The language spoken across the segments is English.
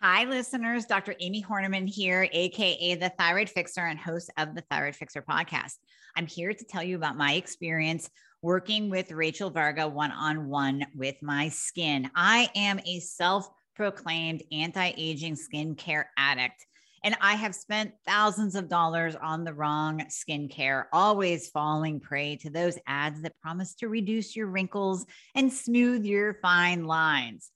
Hi, listeners. Dr. Amie Hornaman here, AKA the Thyroid Fixer and host of the Thyroid Fixer podcast. I'm here to tell you about my experience working with Rachel Varga one on one with my skin. I am a self proclaimed anti aging skincare addict. And I have spent thousands of dollars on the wrong skincare, always falling prey to those ads that promise to reduce your wrinkles and smooth your fine lines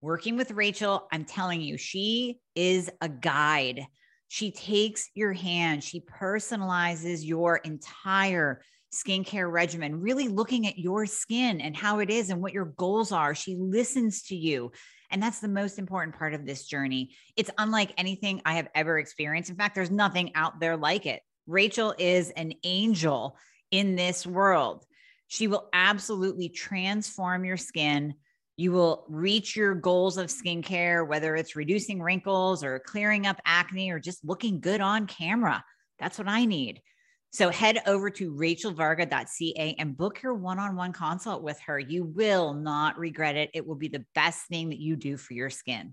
working with Rachel, I'm telling you, she is a guide. She takes your hand, she personalizes your entire skincare regimen, really looking at your skin and how it is and what your goals are. She listens to you. And that's the most important part of this journey. It's unlike anything I have ever experienced. In fact, there's nothing out there like it. Rachel is an angel in this world. She will absolutely transform your skin you will reach your goals of skincare, whether it's reducing wrinkles or clearing up acne or just looking good on camera. That's what I need. So head over to rachelvarga.ca and book your one on one consult with her. You will not regret it. It will be the best thing that you do for your skin.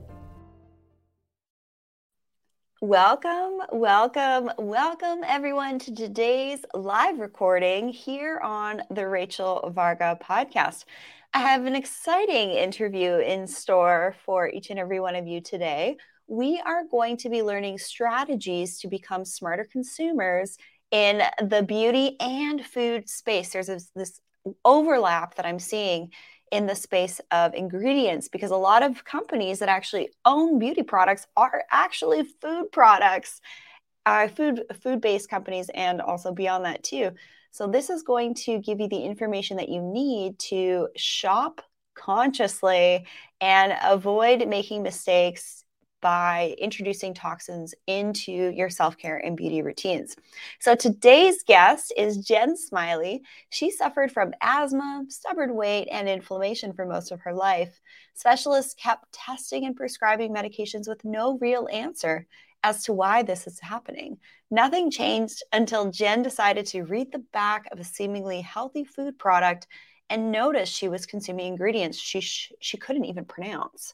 Welcome, welcome, welcome everyone to today's live recording here on the Rachel Varga podcast. I have an exciting interview in store for each and every one of you today. We are going to be learning strategies to become smarter consumers in the beauty and food space. There's this, overlap that I'm seeing in the space of ingredients because a lot of companies that actually own beauty products are actually food products, uh, food food based companies, and also beyond that too. So this is going to give you the information that you need to shop consciously and avoid making mistakes by introducing toxins into your self care and beauty routines. So, today's guest is Jen Smiley. She suffered from asthma, stubborn weight, and inflammation for most of her life. Specialists kept testing and prescribing medications with no real answer as to why this is happening. Nothing changed until Jen decided to read the back of a seemingly healthy food product and noticed she was consuming ingredients she, sh- she couldn't even pronounce.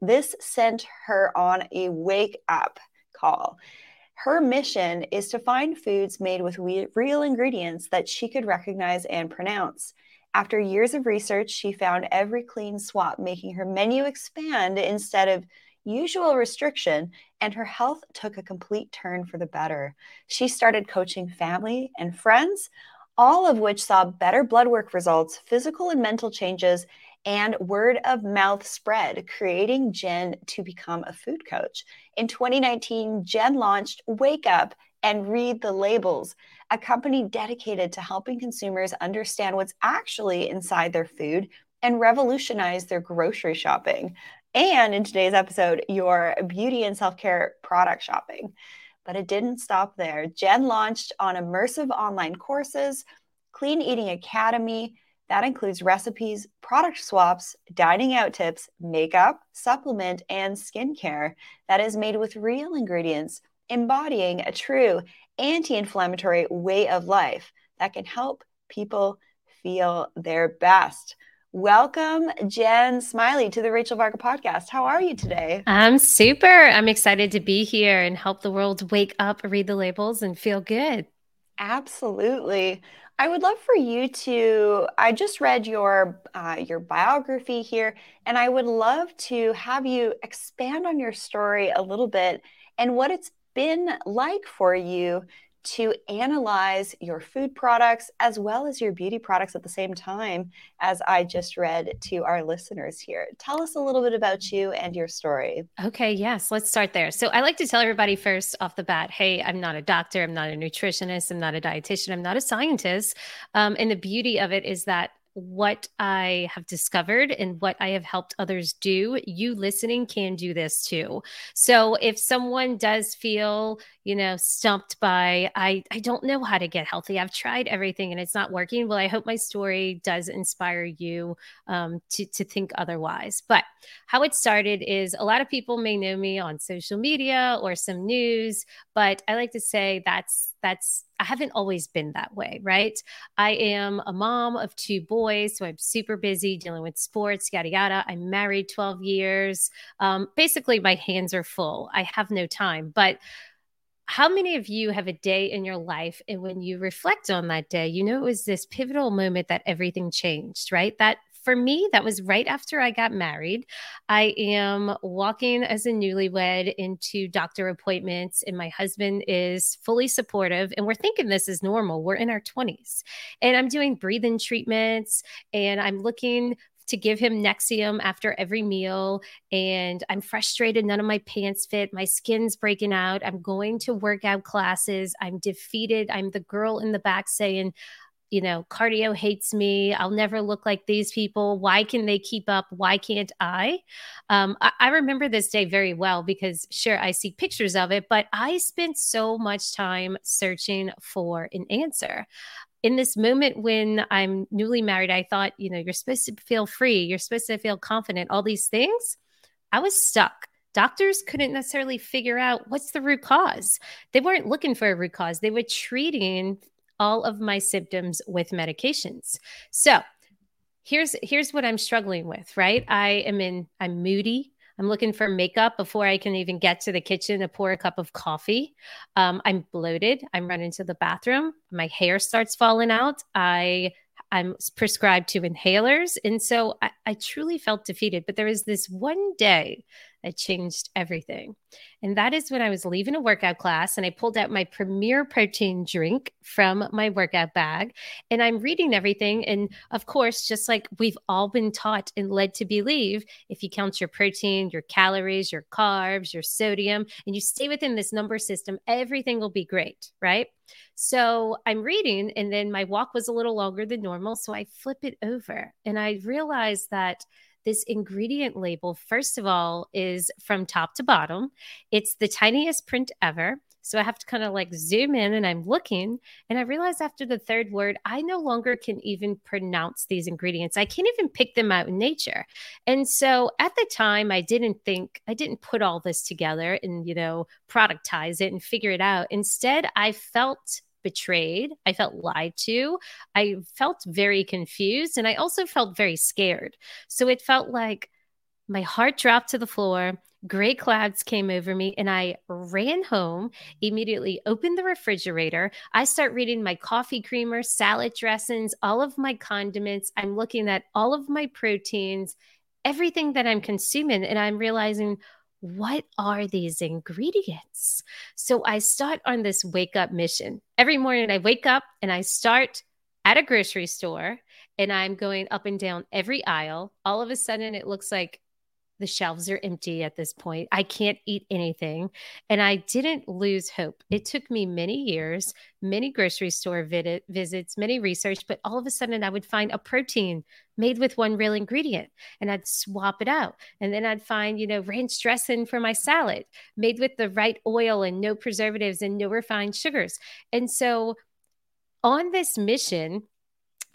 This sent her on a wake up call. Her mission is to find foods made with real ingredients that she could recognize and pronounce. After years of research, she found every clean swap, making her menu expand instead of usual restriction, and her health took a complete turn for the better. She started coaching family and friends, all of which saw better blood work results, physical and mental changes, and word of mouth spread, creating Jen to become a food coach. In 2019, Jen launched Wake Up and Read the Labels, a company dedicated to helping consumers understand what's actually inside their food and revolutionize their grocery shopping. And in today's episode, your beauty and self care product shopping. But it didn't stop there. Jen launched on immersive online courses, Clean Eating Academy, that includes recipes, product swaps, dining out tips, makeup, supplement, and skincare that is made with real ingredients, embodying a true anti inflammatory way of life that can help people feel their best. Welcome, Jen Smiley, to the Rachel Varga podcast. How are you today? I'm super. I'm excited to be here and help the world wake up, read the labels, and feel good. Absolutely. I would love for you to. I just read your uh, your biography here, and I would love to have you expand on your story a little bit and what it's been like for you to analyze your food products as well as your beauty products at the same time, as I just read to our listeners here. Tell us a little bit about you and your story. Okay, yes, let's start there. So, I like to tell everybody first off the bat hey, I'm not a doctor, I'm not a nutritionist, I'm not a dietitian, I'm not a scientist. Um, and the beauty of it is that what I have discovered and what I have helped others do, you listening can do this too. So if someone does feel, you know, stumped by I I don't know how to get healthy. I've tried everything and it's not working. Well, I hope my story does inspire you um, to to think otherwise. But how it started is a lot of people may know me on social media or some news, but I like to say that's that's I haven't always been that way, right? I am a mom of two boys, so I'm super busy dealing with sports, yada yada. I'm married 12 years. Um, basically, my hands are full. I have no time. But how many of you have a day in your life and when you reflect on that day, you know it was this pivotal moment that everything changed, right? That for me, that was right after I got married. I am walking as a newlywed into doctor appointments, and my husband is fully supportive. And we're thinking this is normal. We're in our 20s. And I'm doing breathing treatments, and I'm looking to give him Nexium after every meal. And I'm frustrated. None of my pants fit. My skin's breaking out. I'm going to workout classes. I'm defeated. I'm the girl in the back saying, you know, cardio hates me. I'll never look like these people. Why can they keep up? Why can't I? Um, I, I remember this day very well because, sure, I see pictures of it, but I spent so much time searching for an answer. In this moment when I'm newly married, I thought, you know, you're supposed to feel free, you're supposed to feel confident, all these things. I was stuck doctors couldn't necessarily figure out what's the root cause. They weren't looking for a root cause. They were treating all of my symptoms with medications. So, here's here's what I'm struggling with, right? I am in I'm moody. I'm looking for makeup before I can even get to the kitchen to pour a cup of coffee. Um, I'm bloated. I'm running to the bathroom. My hair starts falling out. I I'm prescribed to inhalers. And so I, I, truly felt defeated. But there was this one day that changed everything. And that is when I was leaving a workout class and I pulled out my premier protein drink from my workout bag and I'm reading everything. And of course, just like we've all been taught and led to believe, if you count your protein, your calories, your carbs, your sodium, and you stay within this number system, everything will be great, right? So I'm reading, and then my walk was a little longer than normal. So I flip it over and I realized that this ingredient label, first of all, is from top to bottom. It's the tiniest print ever. So I have to kind of like zoom in and I'm looking. And I realized after the third word, I no longer can even pronounce these ingredients. I can't even pick them out in nature. And so at the time, I didn't think, I didn't put all this together and, you know, productize it and figure it out. Instead, I felt betrayed. I felt lied to. I felt very confused. And I also felt very scared. So it felt like my heart dropped to the floor. Gray clouds came over me, and I ran home, immediately opened the refrigerator. I start reading my coffee creamer, salad dressings, all of my condiments. I'm looking at all of my proteins, everything that I'm consuming, and I'm realizing, what are these ingredients? So I start on this wake up mission. Every morning I wake up and I start at a grocery store and I'm going up and down every aisle. All of a sudden, it looks like the shelves are empty at this point. I can't eat anything. And I didn't lose hope. It took me many years, many grocery store vid- visits, many research, but all of a sudden I would find a protein made with one real ingredient and I'd swap it out. And then I'd find, you know, ranch dressing for my salad made with the right oil and no preservatives and no refined sugars. And so on this mission,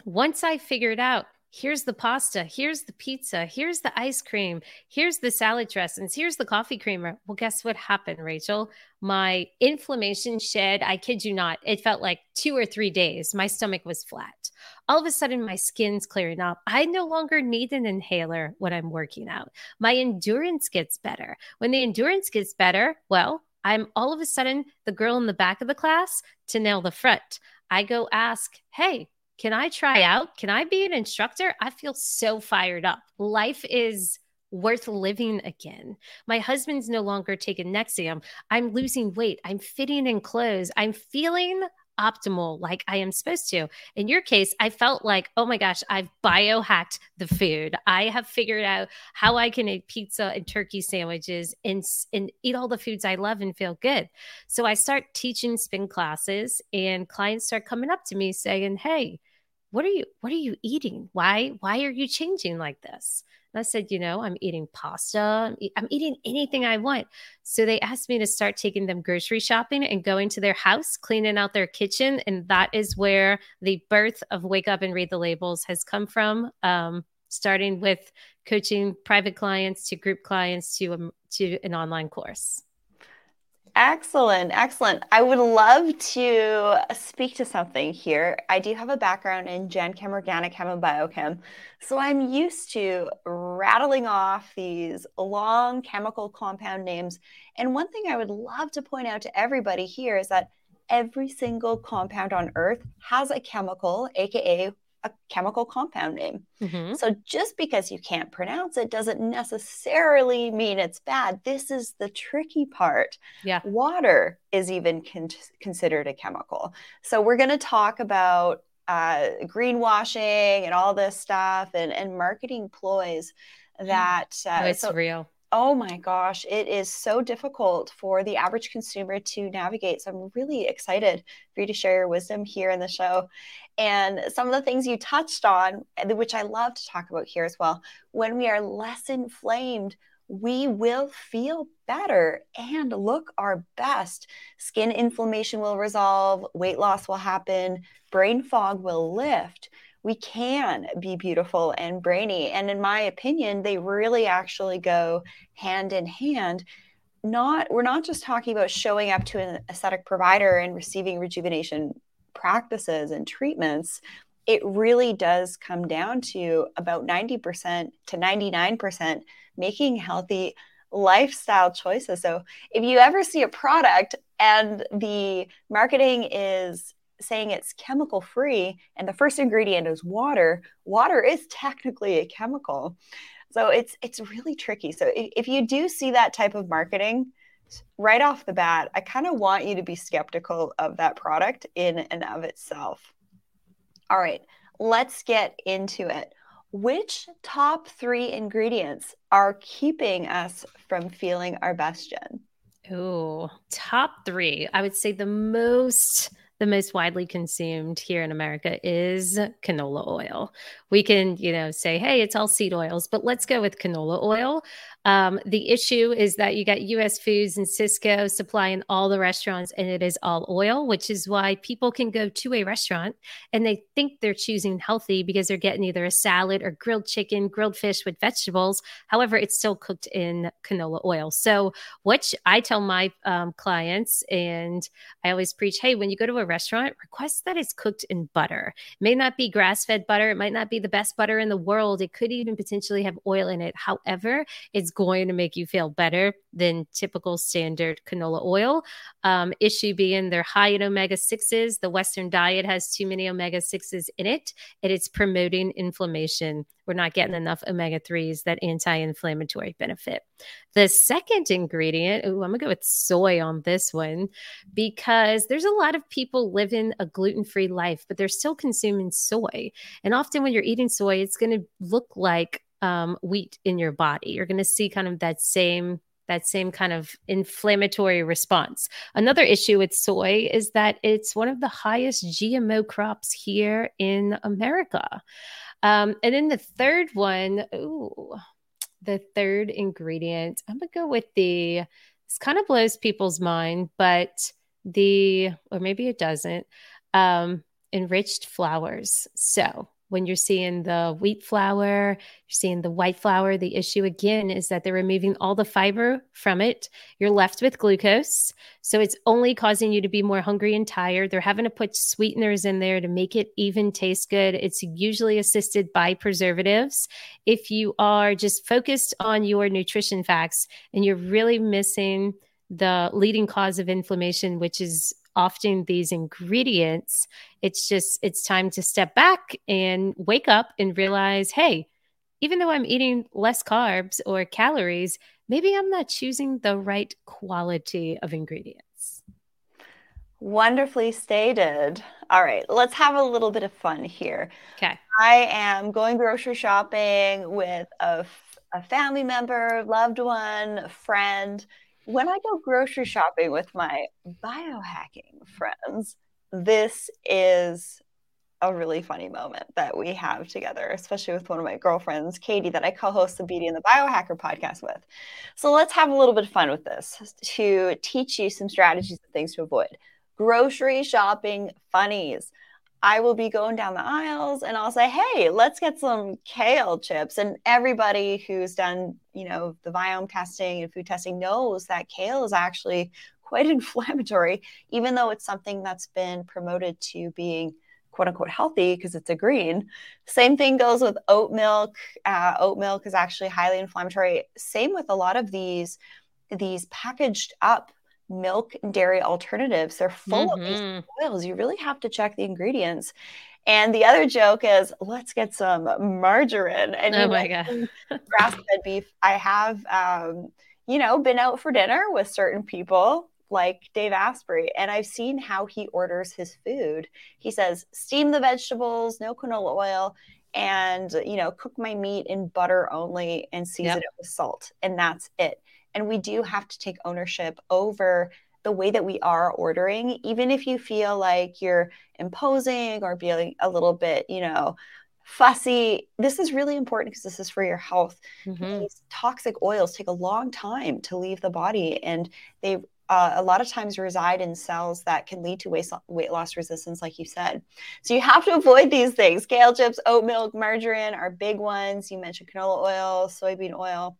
once I figured out here's the pasta, here's the pizza, here's the ice cream, here's the salad dressings, here's the coffee creamer. Well, guess what happened, Rachel? My inflammation shed, I kid you not, it felt like two or three days. My stomach was flat. All of a sudden, my skin's clearing up. I no longer need an inhaler when I'm working out. My endurance gets better. When the endurance gets better, well, I'm all of a sudden the girl in the back of the class to nail the front. I go ask, hey, can I try out? Can I be an instructor? I feel so fired up. Life is worth living again. My husband's no longer taking Nexium. I'm losing weight. I'm fitting in clothes. I'm feeling optimal like I am supposed to. In your case, I felt like, oh my gosh, I've biohacked the food. I have figured out how I can eat pizza and turkey sandwiches and, and eat all the foods I love and feel good. So I start teaching spin classes, and clients start coming up to me saying, hey, what are you what are you eating why why are you changing like this i said you know i'm eating pasta. I'm, e- I'm, eating anything i want. So they asked me to start taking them grocery shopping and going to their house cleaning out their kitchen and that is where the birth of wake up and read the labels has come from um, starting with coaching private clients to group clients to um, to an online course Excellent, excellent. I would love to speak to something here. I do have a background in Gen Chem, Organic Chem, and Biochem. So I'm used to rattling off these long chemical compound names. And one thing I would love to point out to everybody here is that every single compound on earth has a chemical, AKA a chemical compound name. Mm-hmm. So just because you can't pronounce it doesn't necessarily mean it's bad. This is the tricky part. Yeah. Water is even con- considered a chemical. So we're going to talk about uh, greenwashing and all this stuff and, and marketing ploys mm. that uh, oh, it's so, real oh my gosh, it is so difficult for the average consumer to navigate. So I'm really excited for you to share your wisdom here in the show. And some of the things you touched on, eh, which I love to talk about here as well, when we are less inflamed, we will feel better and look our best. Skin inflammation will resolve, weight loss will happen, brain fog will lift we can be beautiful and brainy. And in my opinion, they really actually go hand in hand. Not we're not just talking about showing up to an aesthetic provider and receiving rejuvenation practices and treatments. It really does come down to about 90% to 99% making healthy lifestyle choices. So if you ever see a product and the marketing is saying it's chemical free and the first ingredient is water, water is technically a chemical. So it's it's really tricky. So if, if you do see that type of marketing right off the bat, I kind of want you to be skeptical of that product in and of itself. All right, let's get into it. Which top three ingredients are keeping us from feeling our best, Jen? Oh, top three. I would say the most the most widely consumed here in America is canola oil. We can, you know, say, hey, it's all seed oils, but let's go with canola oil. Um, the issue is that you got US Foods and Sysco supplying all the restaurants, and it is all oil, which is why people can go to a restaurant and they think they're choosing healthy because they're getting either a salad or grilled chicken, grilled fish with vegetables. However, it's still cooked in canola oil. So, what I tell my um, clients, and I always preach, hey, when you go to a restaurant, request that it's cooked in butter. It may not be grass fed butter, it might not be the best butter in the world, it could even potentially have oil in it. However, it's going to make you feel better than typical standard canola oil. Um, issue being they're high in omega 6s. The Western diet has too many omega 6s in it, and it's promoting inflammation. We're not getting enough omega 3s, that anti inflammatory benefit. The second ingredient, ooh, I'm going to go with soy on this one because there's a lot of people living a gluten free life, but they're still consuming soy. And often when you're eating soy, it's going to look like um, wheat in your body. You're going to see kind of that same that same kind of inflammatory response. Another issue with soy is that it's one of the highest GMO crops here in America. Um, and then the third one, ooh, the third ingredient, I'm gonna go with the. This kind of blows people's mind, but the or maybe it doesn't. Um, enriched flours. So when you're seeing the wheat flour, you're seeing the white flour. The issue again is that they're removing all the fiber from it. You're left with glucose. So it's only causing you to be more hungry and tired. They're having to put sweeteners in there to make it even taste good. It's usually assisted by preservatives. If you are just focused on your nutrition facts and you're really missing the leading cause of inflammation, which is often these ingredients, it's just, it's time to step back and wake up and realize, hey, even though I'm eating less carbs or calories, maybe I'm not choosing the right quality of ingredients. Wonderfully stated. All right, let's have a little bit of fun here. Okay. I am going grocery shopping with a, a family member, loved one, friend, when I go grocery shopping with my biohacking friends, this is a really funny moment that we have together, especially with one of my girlfriends, Katie, that I co host the Beauty and the Biohacker podcast with. So let's have a little bit of fun with this to teach you some strategies and things to avoid. Grocery shopping funnies. I will be going down the aisles and I'll say, "Hey, let's get some kale chips." And everybody who's done, you know, the biome testing and food testing knows that kale is actually quite inflammatory, even though it's something that's been promoted to being quote unquote healthy because it's a green. Same thing goes with oat milk. Uh, oat milk is actually highly inflammatory. Same with a lot of these these packaged up milk and dairy alternatives. They're full mm-hmm. of these mm-hmm. oils. You really have to check the ingredients. And the other joke is, let's get some margarine. And oh my god, grass-fed beef. I have, um, you know, been out for dinner with certain people like Dave Asprey, and I've seen how he orders his food. He says, steam the vegetables, no canola oil, and you know, cook my meat in butter only and season yep. it with salt, and that's it. And we do have to take ownership over the way that we are ordering, even if you feel like you're imposing or being a little bit, you know, fussy. This is really important because this is for your health. Mm-hmm. These toxic oils take a long time to leave the body and they uh, a lot of times reside in cells that can lead to weight, weight loss resistance, like you said. So you have to avoid these things. Kale chips, oat milk, margarine are big ones. You mentioned canola oil, soybean oil.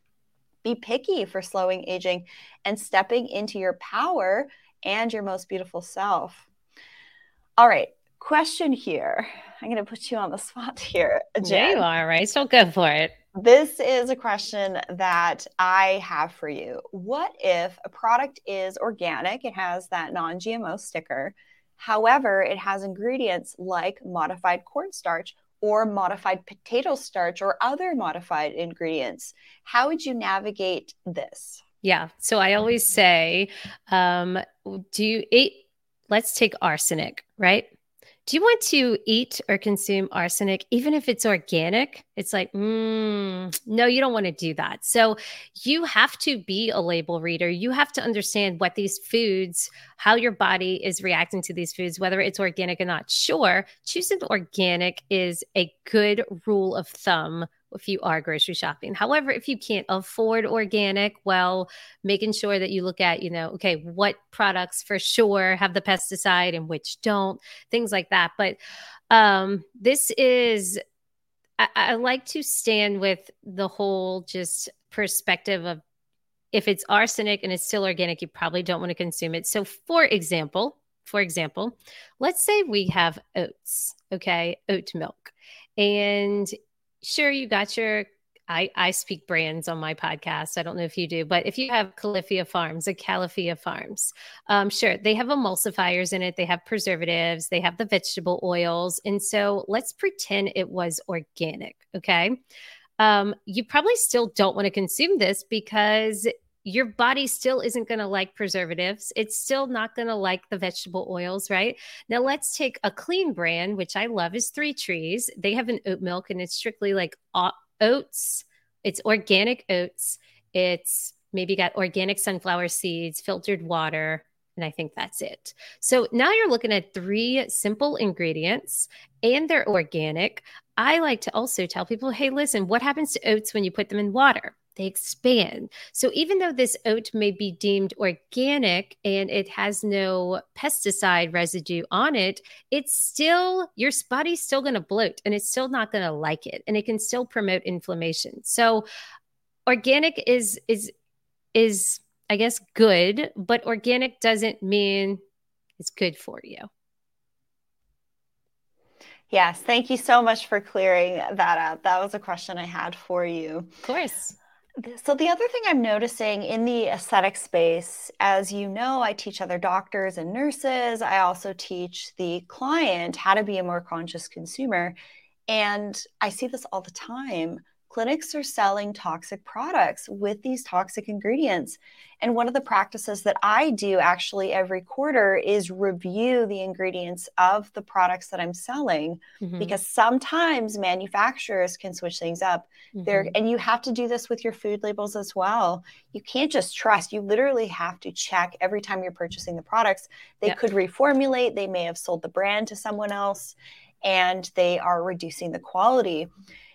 Be picky for slowing aging and stepping into your power and your most beautiful self. All right, question here. I'm going to put you on the spot here. Jen. There you are, right? So go for it. This is a question that I have for you. What if a product is organic? It has that non GMO sticker. However, it has ingredients like modified cornstarch or modified potato starch or other modified ingredients. How would you navigate this? Yeah. So I always say, um, do you eat? Let's take arsenic, right? Do you want to eat or consume arsenic even if it's organic? It's like mm, no you don't want to do that. So you have to be a label reader. You have to understand what these foods how your body is reacting to these foods whether it's organic or not. Sure choosing organic is a good rule of thumb if you are grocery shopping. However, if you can't afford organic, well, making sure that you look at, you know, okay, what products for sure have the pesticide and which don't, things like that. But um, this is, I, I like to stand with the whole just perspective of if it's arsenic and it's still organic, you probably don't want to consume it. So, for example, for example, let's say we have oats, okay, oat milk, and sure you got your I, I speak brands on my podcast. I don't know if you do, but if you have Califia Farms, a Califia Farms, um, sure, they have emulsifiers in it, they have preservatives, they have the vegetable oils. And so let's pretend it was organic. Okay. Um, you probably still don't want to consume this because your body still isn't going to like preservatives. It's still not going to like the vegetable oils, right? Now, let's take a clean brand, which I love is Three Trees. They have an oat milk and it's strictly like oats, it's organic oats. It's maybe got organic sunflower seeds, filtered water, and I think that's it. So now you're looking at three simple ingredients and they're organic. I like to also tell people hey, listen, what happens to oats when you put them in water? They expand. So even though this oat may be deemed organic and it has no pesticide residue on it, it's still your body's still going to bloat and it's still not going to like it and it can still promote inflammation. So organic is is is I guess good, but organic doesn't mean it's good for you. Yes, thank you so much for clearing that up. That was a question I had for you. Of course. So, the other thing I'm noticing in the aesthetic space, as you know, I teach other doctors and nurses. I also teach the client how to be a more conscious consumer. And I see this all the time clinics are selling toxic products with these toxic ingredients. And one of the practices that I do actually every quarter is review the ingredients of the products that I'm selling mm-hmm. because sometimes manufacturers can switch things up. Mm-hmm. There and you have to do this with your food labels as well. You can't just trust. You literally have to check every time you're purchasing the products. They yep. could reformulate, they may have sold the brand to someone else and they are reducing the quality.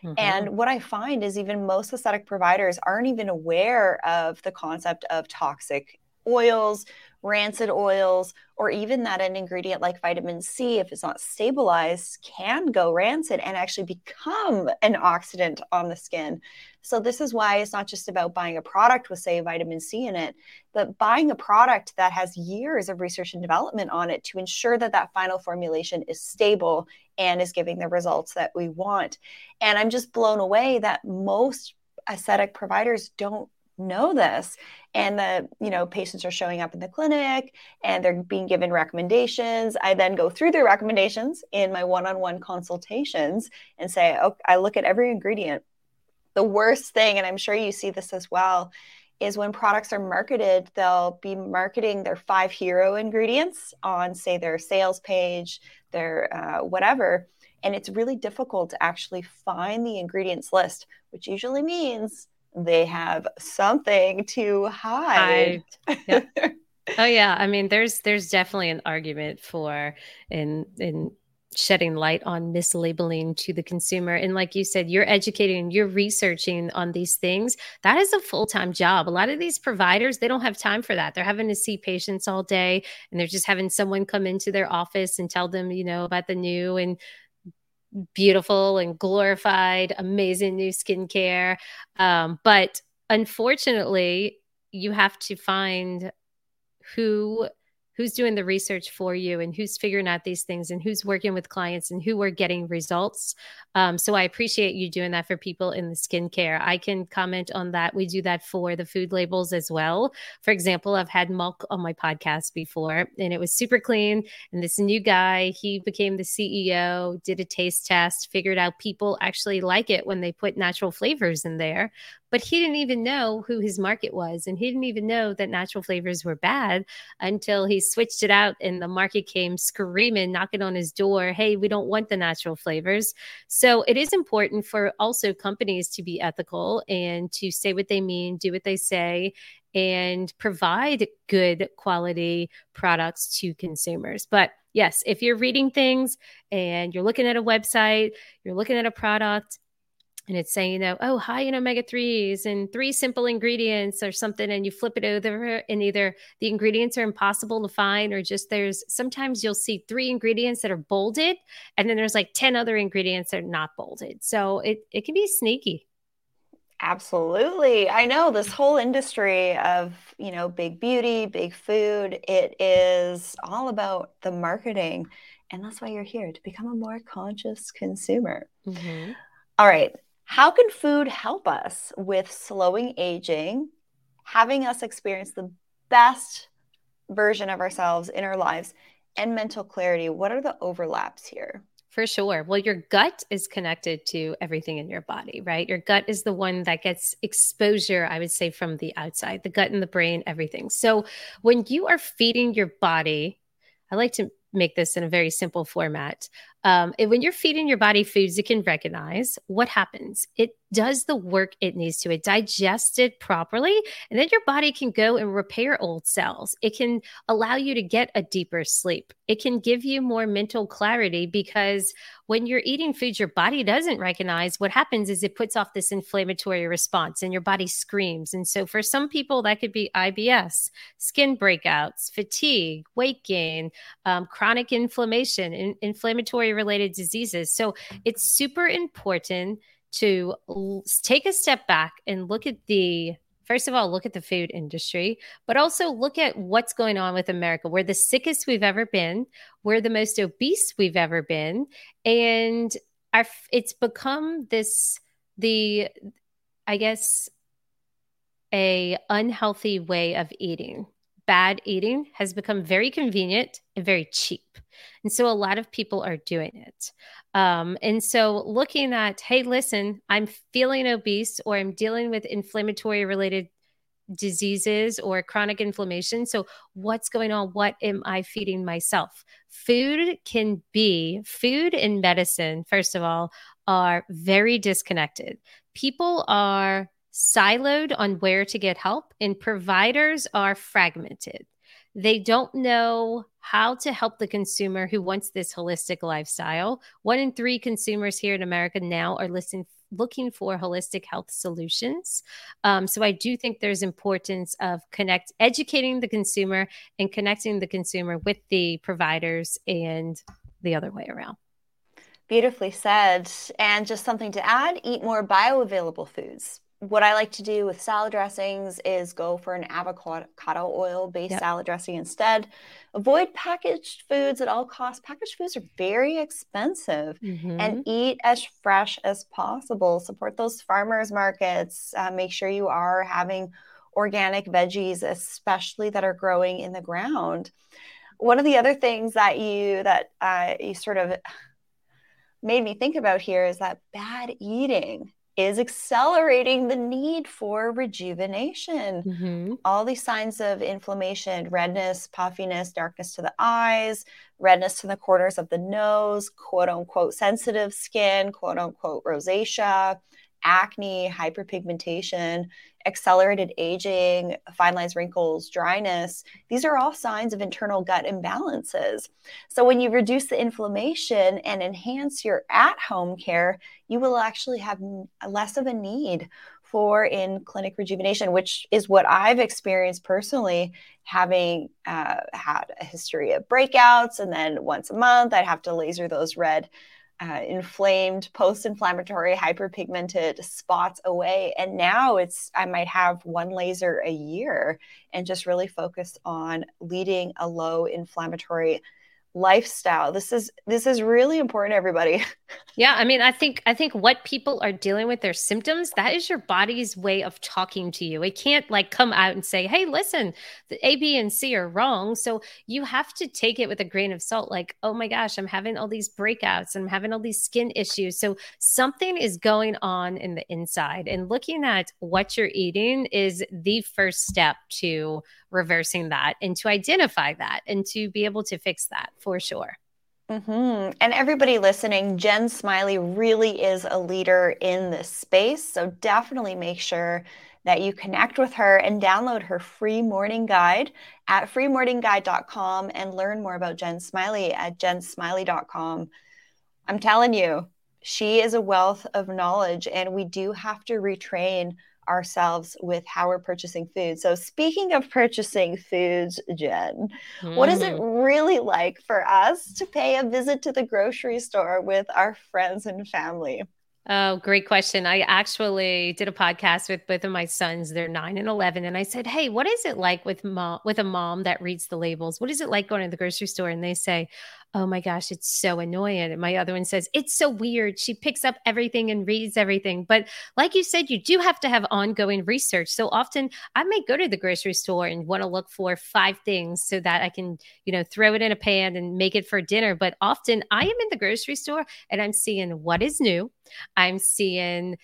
Mm-hmm. And what I find is even most aesthetic providers aren't even aware of the concept of toxic oils, rancid oils, or even that an ingredient like vitamin C, if it's not stabilized, can go rancid and actually become an oxidant on the skin. So, this is why it's not just about buying a product with, say, vitamin C in it, but buying a product that has years of research and development on it to ensure that that final formulation is stable and is giving the results that we want. And I'm just blown away that most aesthetic providers don't know this and the you know patients are showing up in the clinic and they're being given recommendations i then go through their recommendations in my one-on-one consultations and say oh, i look at every ingredient. The worst thing and i'm sure you see this as well is when products are marketed they'll be marketing their five hero ingredients on say their sales page their uh, whatever and it's really difficult to actually find the ingredients list which usually means they have something to hide. hide. Yep. oh yeah, I mean there's there's definitely an argument for in in shedding light on mislabeling to the consumer and like you said you're educating you're researching on these things that is a full-time job a lot of these providers they don't have time for that they're having to see patients all day and they're just having someone come into their office and tell them you know about the new and beautiful and glorified, amazing new skincare. Um, but unfortunately, you have to find who who's doing the research for you and who's figuring out these things and who's working with clients and who are getting results. Um, so I appreciate you doing that for people in the skincare. I can comment on that. We do that for the food labels as well. For example, I've had Malk on my podcast before and it was super clean. And this new guy, he became the CEO, did a taste test, figured out people actually like it when they put natural flavors in there but he didn't even know who his market was and he didn't even know that natural flavors were bad until he switched it out and the market came screaming knocking on his door hey we don't want the natural flavors. So it is important for also companies to be ethical and to say what they mean do what they say and provide good quality products to consumers. But yes if you're reading things and you're looking at a website you're looking at a product and it's saying, you know, oh, high in omega 3s and three simple ingredients or something. And you flip it over, and either the ingredients are impossible to find, or just there's sometimes you'll see three ingredients that are bolded, and then there's like 10 other ingredients that are not bolded. So it, it can be sneaky. Absolutely. I know this whole industry of, you know, big beauty, big food, it is all about the marketing. And that's why you're here to become a more conscious consumer. Mm-hmm. All right. How can food help us with slowing aging, having us experience the best version of ourselves in our lives, and mental clarity? What are the overlaps here? For sure. Well, your gut is connected to everything in your body, right? Your gut is the one that gets exposure, I would say, from the outside, the gut and the brain, everything. So when you are feeding your body, I like to make this in a very simple format. Um, when you're feeding your body foods it can recognize, what happens? It does the work it needs to. It digests it properly, and then your body can go and repair old cells. It can allow you to get a deeper sleep. It can give you more mental clarity because when you're eating foods your body doesn't recognize, what happens is it puts off this inflammatory response and your body screams. And so for some people, that could be IBS, skin breakouts, fatigue, weight gain, um, chronic inflammation, in- inflammatory related diseases. So it's super important to l- take a step back and look at the first of all, look at the food industry, but also look at what's going on with America. We're the sickest we've ever been. We're the most obese we've ever been. And our, it's become this, the, I guess, a unhealthy way of eating. Bad eating has become very convenient and very cheap. And so a lot of people are doing it. Um, and so looking at, hey, listen, I'm feeling obese or I'm dealing with inflammatory related diseases or chronic inflammation. So, what's going on? What am I feeding myself? Food can be, food and medicine, first of all, are very disconnected. People are siloed on where to get help, and providers are fragmented. They don't know how to help the consumer who wants this holistic lifestyle. One in three consumers here in America now are listening looking for holistic health solutions. Um, so I do think there's importance of connect educating the consumer and connecting the consumer with the providers and the other way around. Beautifully said. And just something to add eat more bioavailable foods what I like to do with salad dressings is go for an avocado oil based yep. salad dressing instead. Avoid packaged foods at all costs. Packaged foods are very expensive mm-hmm. and eat as fresh as possible. Support those farmers markets. Uh, make sure you are having organic veggies, especially that are growing in the ground. One of the other things that you that uh, you sort of made me think about here is that bad eating is accelerating the need for rejuvenation. Mm-hmm. All these signs of inflammation, redness, puffiness, darkness to the eyes, redness to the corners of the nose, quote unquote sensitive skin, quote unquote rosacea, acne, hyperpigmentation, accelerated aging, fine lines, wrinkles, dryness. These are all signs of internal gut imbalances. So, when you reduce the inflammation and enhance your at home care, you will actually have less of a need for in clinic rejuvenation, which is what I've experienced personally, having uh, had a history of breakouts. And then once a month, I'd have to laser those red uh, inflamed, post-inflammatory, hyperpigmented spots away. And now it's I might have one laser a year and just really focus on leading a low inflammatory lifestyle. This is this is really important everybody. Yeah i mean i think i think what people are dealing with their symptoms that is your body's way of talking to you. It can't like come out and say hey listen the a b and c are wrong. So you have to take it with a grain of salt like oh my gosh i'm having all these breakouts i'm having all these skin issues. So something is going on in the inside and looking at what you're eating is the first step to reversing that and to identify that and to be able to fix that for sure. Mm-hmm. And everybody listening, Jen Smiley really is a leader in this space. So definitely make sure that you connect with her and download her free morning guide at freemorningguide.com and learn more about Jen Smiley at jensmiley.com. I'm telling you, she is a wealth of knowledge, and we do have to retrain ourselves with how we're purchasing food. So, speaking of purchasing foods, Jen, mm. what is it mm-hmm. really like for us to pay a visit to the grocery store with our friends and family? Oh, great question. I actually did a podcast with both of my sons. They're nine and eleven, and I said, "Hey, what is it like with mom with a mom that reads the labels? What is it like going to the grocery store?" And they say, oh my gosh, it's so annoying. And my other one says, it's so weird. She picks up everything and reads everything. But like you said, you do have to have ongoing research. So often I may go to the grocery store and want to look for five things so that I can, you know, throw it in a pan and make it for dinner. But often I am in the grocery store and I'm seeing what is new. I'm seeing,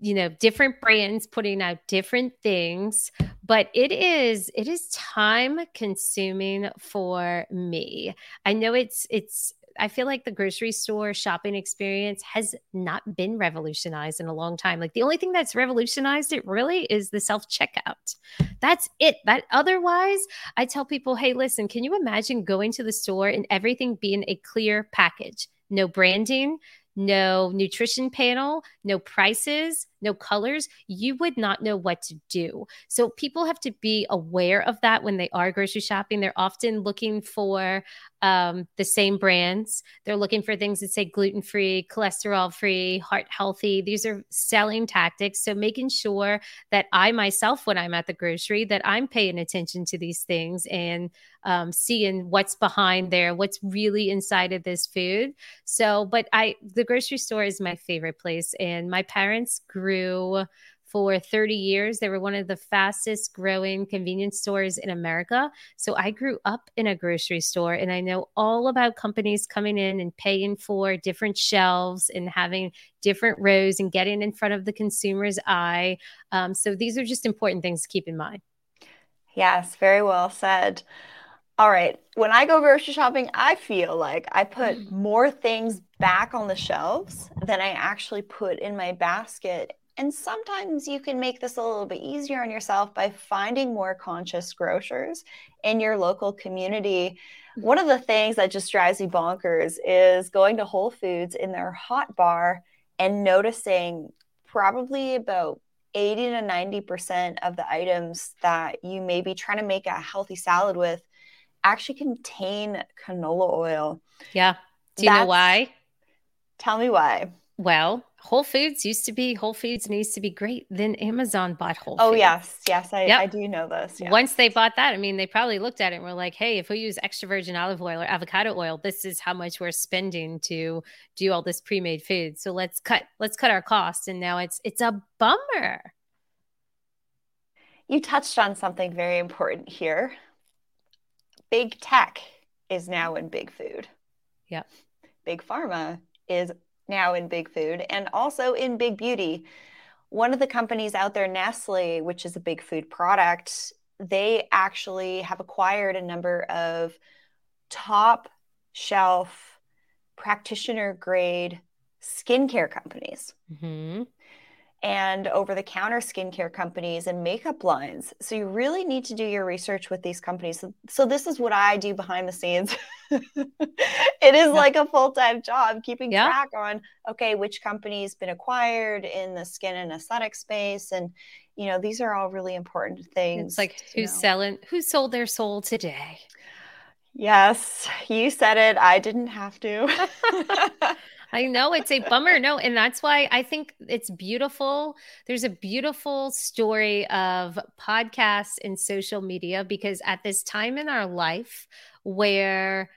you know different brands putting out different things but it is it is time consuming for me i know it's it's I feel like the grocery store shopping experience has not been revolutionized in a long time. Like the only thing that's revolutionized it really is the self checkout. That's it. That otherwise, I tell people, hey, listen, can you imagine going to the store and everything being a clear package? No branding, no nutrition panel, no prices, no colors, you would not know what to do. So people have to be aware of that when they are grocery shopping. They're often looking for um, the same brands. They're looking for things that say gluten free, cholesterol free, heart healthy. These are selling tactics. So making sure that I myself, when I'm at the grocery, that I'm paying attention to these things and um, seeing what's behind there, what's really inside of this food. So, but I, the grocery store is my favorite place, and my parents grew for 30 years. They were one of the fastest growing convenience stores in America. So I grew up in a grocery store and I know all about companies coming in and paying for different shelves and having different rows and getting in front of the consumer's eye. Um, so these are just important things to keep in mind. Yes, very well said. All right. When I go grocery shopping, I feel like I put mm. more things back on the shelves than I actually put in my basket And sometimes you can make this a little bit easier on yourself by finding more conscious grocers in your local community. One of the things that just drives me bonkers is going to Whole Foods in their hot bar and noticing probably about 80 to 90% of the items that you may be trying to make a healthy salad with actually contain canola oil. Yeah. Do you That's, know why? Tell me why. Well, Whole Foods used to be Whole Foods and used to be great. Then Amazon bought Whole oh, Foods. Oh yes, yes, I, yep. I do know this. Yeah. Once they bought that, I mean, they probably looked at it and were like, "Hey, if we use extra virgin olive oil or avocado oil, this is how much we're spending to do all this pre-made food. So let's cut let's cut our costs." And now it's it's a bummer. You touched on something very important here. Big tech is now in big food. Yep. Big pharma is now in big food and also in big beauty. One of the companies out there, Nestle, which is a big food product, they actually have acquired a number of top shelf practitioner grade skincare companies. Mm-hmm and over the counter skincare companies and makeup lines. So you really need to do your research with these companies. So, so this is what I do behind the scenes. it is yeah. like a full-time job keeping yeah. track on okay, which company's been acquired in the skin and aesthetic space and you know, these are all really important things. It's like who's know. selling who sold their soul today. Yes, you said it. I didn't have to. I know it's a bummer. No, and that's why I think it's beautiful. There's a beautiful story of podcasts and social media because at this time in our life where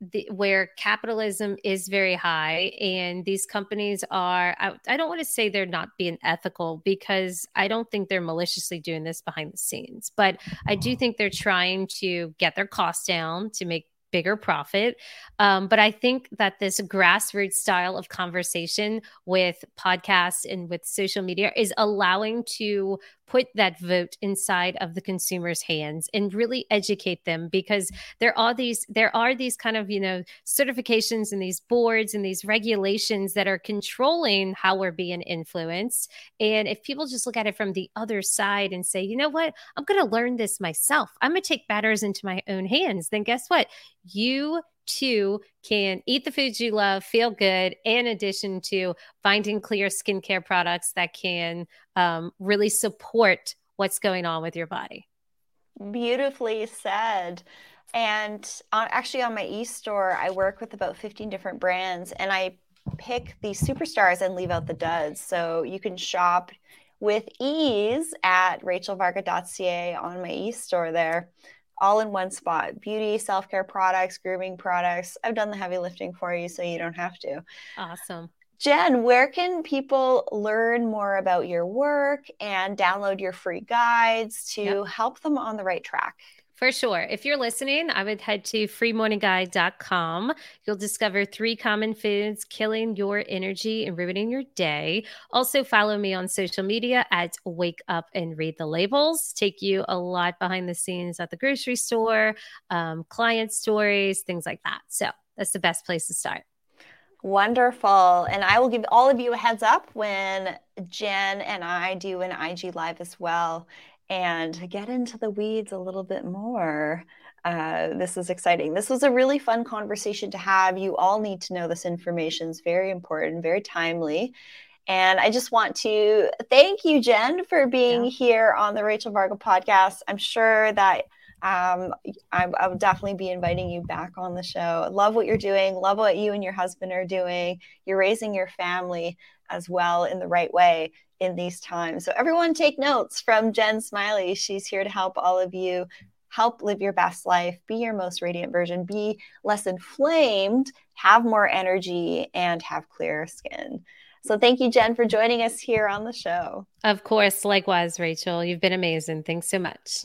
the, where capitalism is very high and these companies are I, I don't want to say they're not being ethical because i don't think they're maliciously doing this behind the scenes but i do mm-hmm. think they're trying to get their costs down to make bigger profit. Um, but I think that this grassroots style of conversation with podcasts and with social media is allowing to put that vote inside of the consumer's hands and really educate them because mm-hmm. there are these there are these kind of you know certifications and these boards and these regulations that are controlling how we're being influenced. And if people just look at it from the other side and say you know what? I'm going to learn this myself. I'm going to take matters into my own hands. Then guess what? You too can eat the foods you love, feel good, in addition to finding clear skincare products that can um, really support what's going on with your body. Beautifully said. And on, actually, on my e store, I work with about 15 different brands and I pick the superstars and leave out the duds. So you can shop with ease at rachelvarga.ca on my e store there all in one spot beauty, self care products, grooming products. I've done the heavy lifting for you so you don't have to. Awesome. Jen, where can people learn more about your work and download your free guides to yep. help them on the right track? For sure. If you're listening, I would head to freemorningguide.com. You'll discover three common foods killing your energy and ruining your day. Also, follow me on social media at Wake Up and Read the Labels. Take you a lot behind the scenes at the grocery store, um, client stories, things like that. So, that's the best place to start. Wonderful. And I will give all of you a heads up when Jen and I do an IG Live as well and to get into the weeds a little bit more. Uh, this is exciting. This was a really fun conversation to have. You all need to know this information is very important, very timely. And I just want to thank you, Jen, for being yeah. here on the Rachel Varga podcast. I'm sure that um, I, I will definitely be inviting you back on the show. Love what you're doing. Love what you and your husband are doing. You're raising your family as well in the right way in these times. So, everyone take notes from Jen Smiley. She's here to help all of you help live your best life, be your most radiant version, be less inflamed, have more energy, and have clearer skin. So, thank you, Jen, for joining us here on the show. Of course. Likewise, Rachel. You've been amazing. Thanks so much.